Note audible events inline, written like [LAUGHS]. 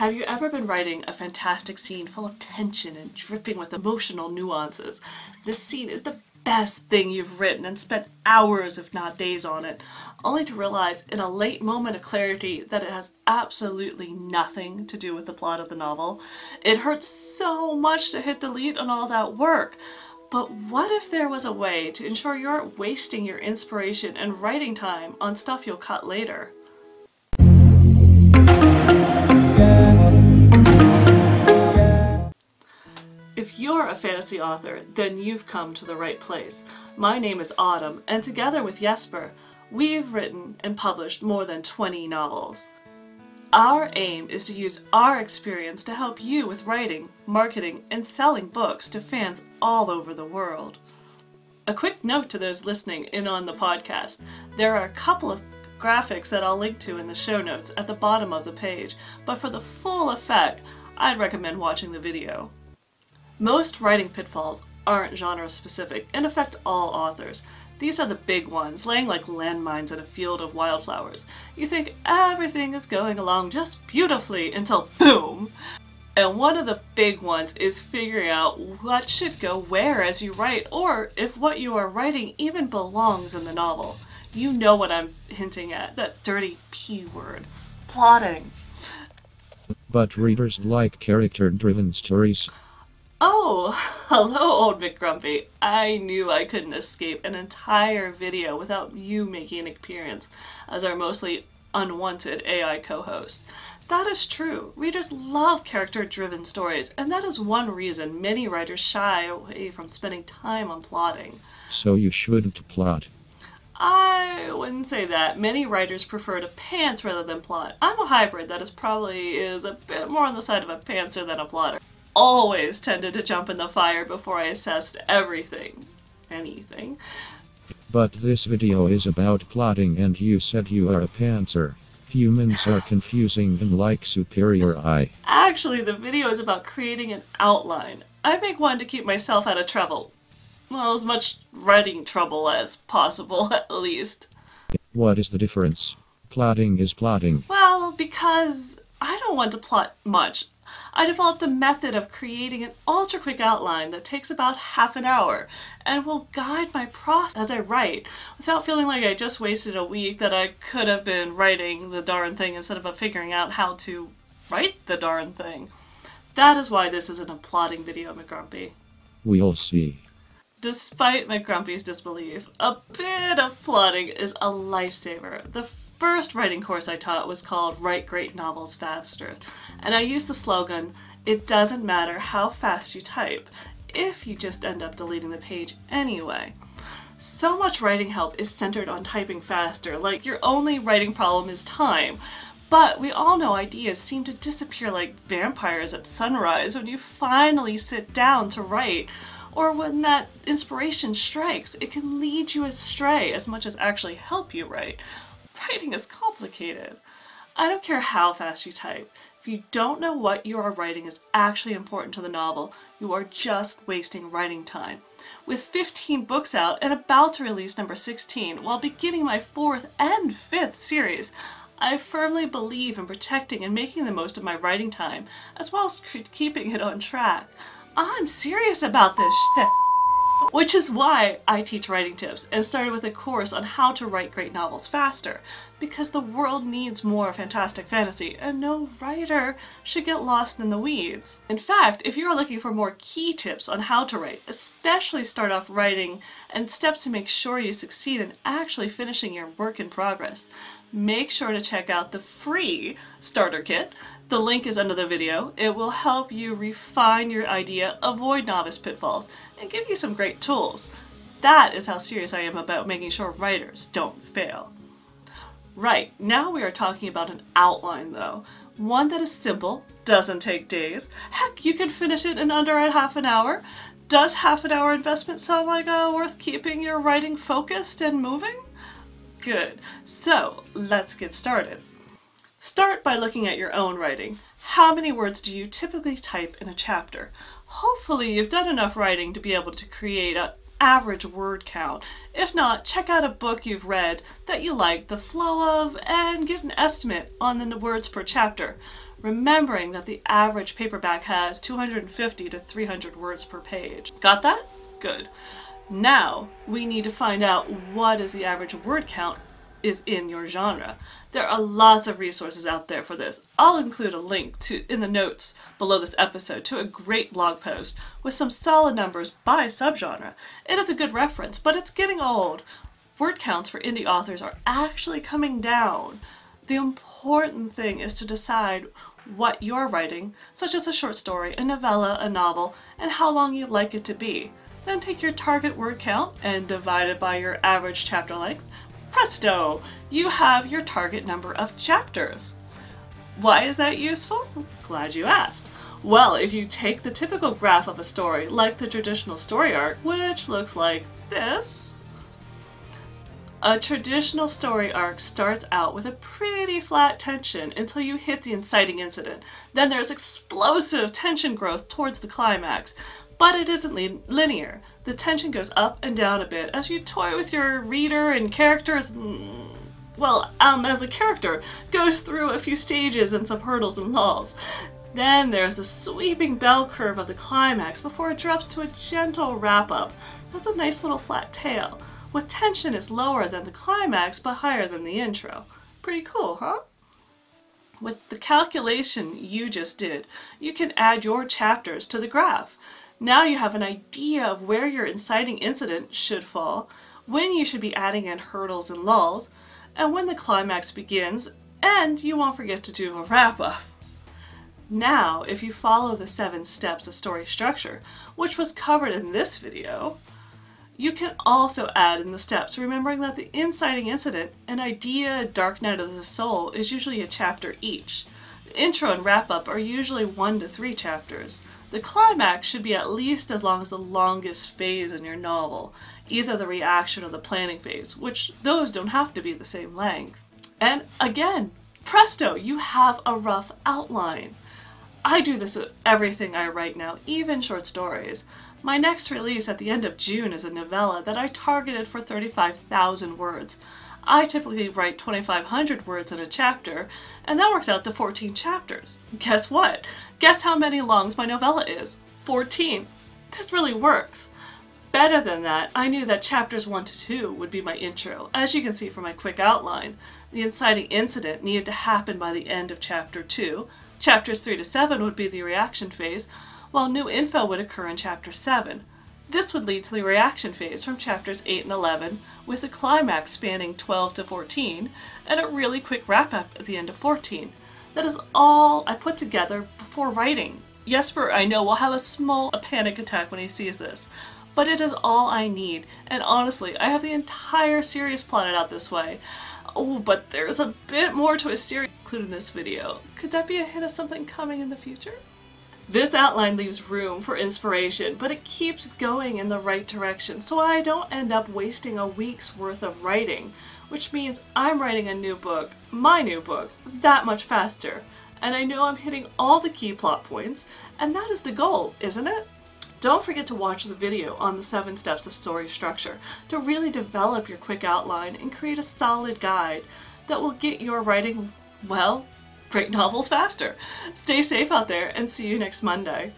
Have you ever been writing a fantastic scene full of tension and dripping with emotional nuances? This scene is the best thing you've written and spent hours, if not days, on it, only to realize in a late moment of clarity that it has absolutely nothing to do with the plot of the novel. It hurts so much to hit delete on all that work. But what if there was a way to ensure you aren't wasting your inspiration and writing time on stuff you'll cut later? If you're a fantasy author, then you've come to the right place. My name is Autumn, and together with Jesper, we've written and published more than 20 novels. Our aim is to use our experience to help you with writing, marketing, and selling books to fans all over the world. A quick note to those listening in on the podcast there are a couple of graphics that I'll link to in the show notes at the bottom of the page, but for the full effect, I'd recommend watching the video. Most writing pitfalls aren't genre specific and affect all authors. These are the big ones, laying like landmines in a field of wildflowers. You think everything is going along just beautifully until boom! And one of the big ones is figuring out what should go where as you write, or if what you are writing even belongs in the novel. You know what I'm hinting at that dirty P word plotting. But readers like character driven stories. Oh, [LAUGHS] hello, old McGrumpy. I knew I couldn't escape an entire video without you making an appearance as our mostly unwanted AI co host. That is true. Readers love character driven stories, and that is one reason many writers shy away from spending time on plotting. So you shouldn't plot. I wouldn't say that. Many writers prefer to pants rather than plot. I'm a hybrid that is probably is a bit more on the side of a pantser than a plotter always tended to jump in the fire before I assessed everything. Anything. But this video is about plotting and you said you are a pantser. Humans are confusing and like superior AI. Actually, the video is about creating an outline. I make one to keep myself out of trouble. Well, as much writing trouble as possible, [LAUGHS] at least. What is the difference? Plotting is plotting. Well, because I don't want to plot much. I developed a method of creating an ultra quick outline that takes about half an hour and will guide my process as I write without feeling like I just wasted a week that I could have been writing the darn thing instead of figuring out how to write the darn thing. That is why this isn't a plotting video, McGrumpy. We'll see. Despite McGrumpy's disbelief, a bit of plotting is a lifesaver. The first writing course I taught was called Write Great Novels Faster, and I used the slogan, It doesn't matter how fast you type, if you just end up deleting the page anyway. So much writing help is centered on typing faster, like your only writing problem is time. But we all know ideas seem to disappear like vampires at sunrise when you finally sit down to write, or when that inspiration strikes. It can lead you astray as much as actually help you write writing is complicated. I don't care how fast you type. If you don't know what you are writing is actually important to the novel, you are just wasting writing time. With 15 books out and about to release number 16 while beginning my fourth and fifth series, I firmly believe in protecting and making the most of my writing time, as well as keeping it on track. I'm serious about this shit. Which is why I teach writing tips and started with a course on how to write great novels faster. Because the world needs more fantastic fantasy, and no writer should get lost in the weeds. In fact, if you are looking for more key tips on how to write, especially start off writing and steps to make sure you succeed in actually finishing your work in progress, make sure to check out the free starter kit the link is under the video. It will help you refine your idea, avoid novice pitfalls, and give you some great tools. That is how serious I am about making sure writers don't fail. Right, now we are talking about an outline though. One that is simple, doesn't take days. Heck, you can finish it in under a half an hour. Does half an hour investment sound like uh, worth keeping your writing focused and moving? Good. So, let's get started. Start by looking at your own writing. How many words do you typically type in a chapter? Hopefully, you've done enough writing to be able to create an average word count. If not, check out a book you've read that you like the flow of and get an estimate on the words per chapter. remembering that the average paperback has 250 to 300 words per page. Got that? Good. Now, we need to find out what is the average word count is in your genre. There are lots of resources out there for this. I'll include a link to in the notes below this episode to a great blog post with some solid numbers by subgenre. It is a good reference, but it's getting old. Word counts for indie authors are actually coming down. The important thing is to decide what you're writing, such as a short story, a novella, a novel, and how long you'd like it to be. Then take your target word count and divide it by your average chapter length. Presto! You have your target number of chapters. Why is that useful? Glad you asked. Well, if you take the typical graph of a story, like the traditional story arc, which looks like this, a traditional story arc starts out with a pretty flat tension until you hit the inciting incident. Then there's explosive tension growth towards the climax, but it isn't linear. The tension goes up and down a bit as you toy with your reader and characters. Well, um, as the character goes through a few stages and some hurdles and lulls. Then there's the sweeping bell curve of the climax before it drops to a gentle wrap up. That's a nice little flat tail, with tension is lower than the climax but higher than the intro. Pretty cool, huh? With the calculation you just did, you can add your chapters to the graph. Now you have an idea of where your inciting incident should fall, when you should be adding in hurdles and lulls, and when the climax begins, and you won't forget to do a wrap up. Now, if you follow the seven steps of story structure, which was covered in this video, you can also add in the steps, remembering that the inciting incident, an idea, dark night of the soul, is usually a chapter each. The intro and wrap up are usually one to three chapters. The climax should be at least as long as the longest phase in your novel, either the reaction or the planning phase, which those don't have to be the same length. And again, presto, you have a rough outline. I do this with everything I write now, even short stories. My next release at the end of June is a novella that I targeted for 35,000 words. I typically write 2,500 words in a chapter, and that works out to 14 chapters. Guess what? Guess how many longs my novella is? 14. This really works. Better than that, I knew that chapters 1 to 2 would be my intro. As you can see from my quick outline, the inciting incident needed to happen by the end of chapter 2. Chapters 3 to 7 would be the reaction phase, while new info would occur in chapter 7. This would lead to the reaction phase from chapters 8 and 11, with a climax spanning 12 to 14, and a really quick wrap up at the end of 14. That is all I put together before writing. Jesper, I know, will have a small a panic attack when he sees this, but it is all I need, and honestly, I have the entire series plotted out this way. Oh, but there's a bit more to a series included in this video. Could that be a hint of something coming in the future? This outline leaves room for inspiration, but it keeps going in the right direction so I don't end up wasting a week's worth of writing, which means I'm writing a new book, my new book, that much faster. And I know I'm hitting all the key plot points, and that is the goal, isn't it? Don't forget to watch the video on the seven steps of story structure to really develop your quick outline and create a solid guide that will get your writing, well, great novels faster. Stay safe out there and see you next Monday.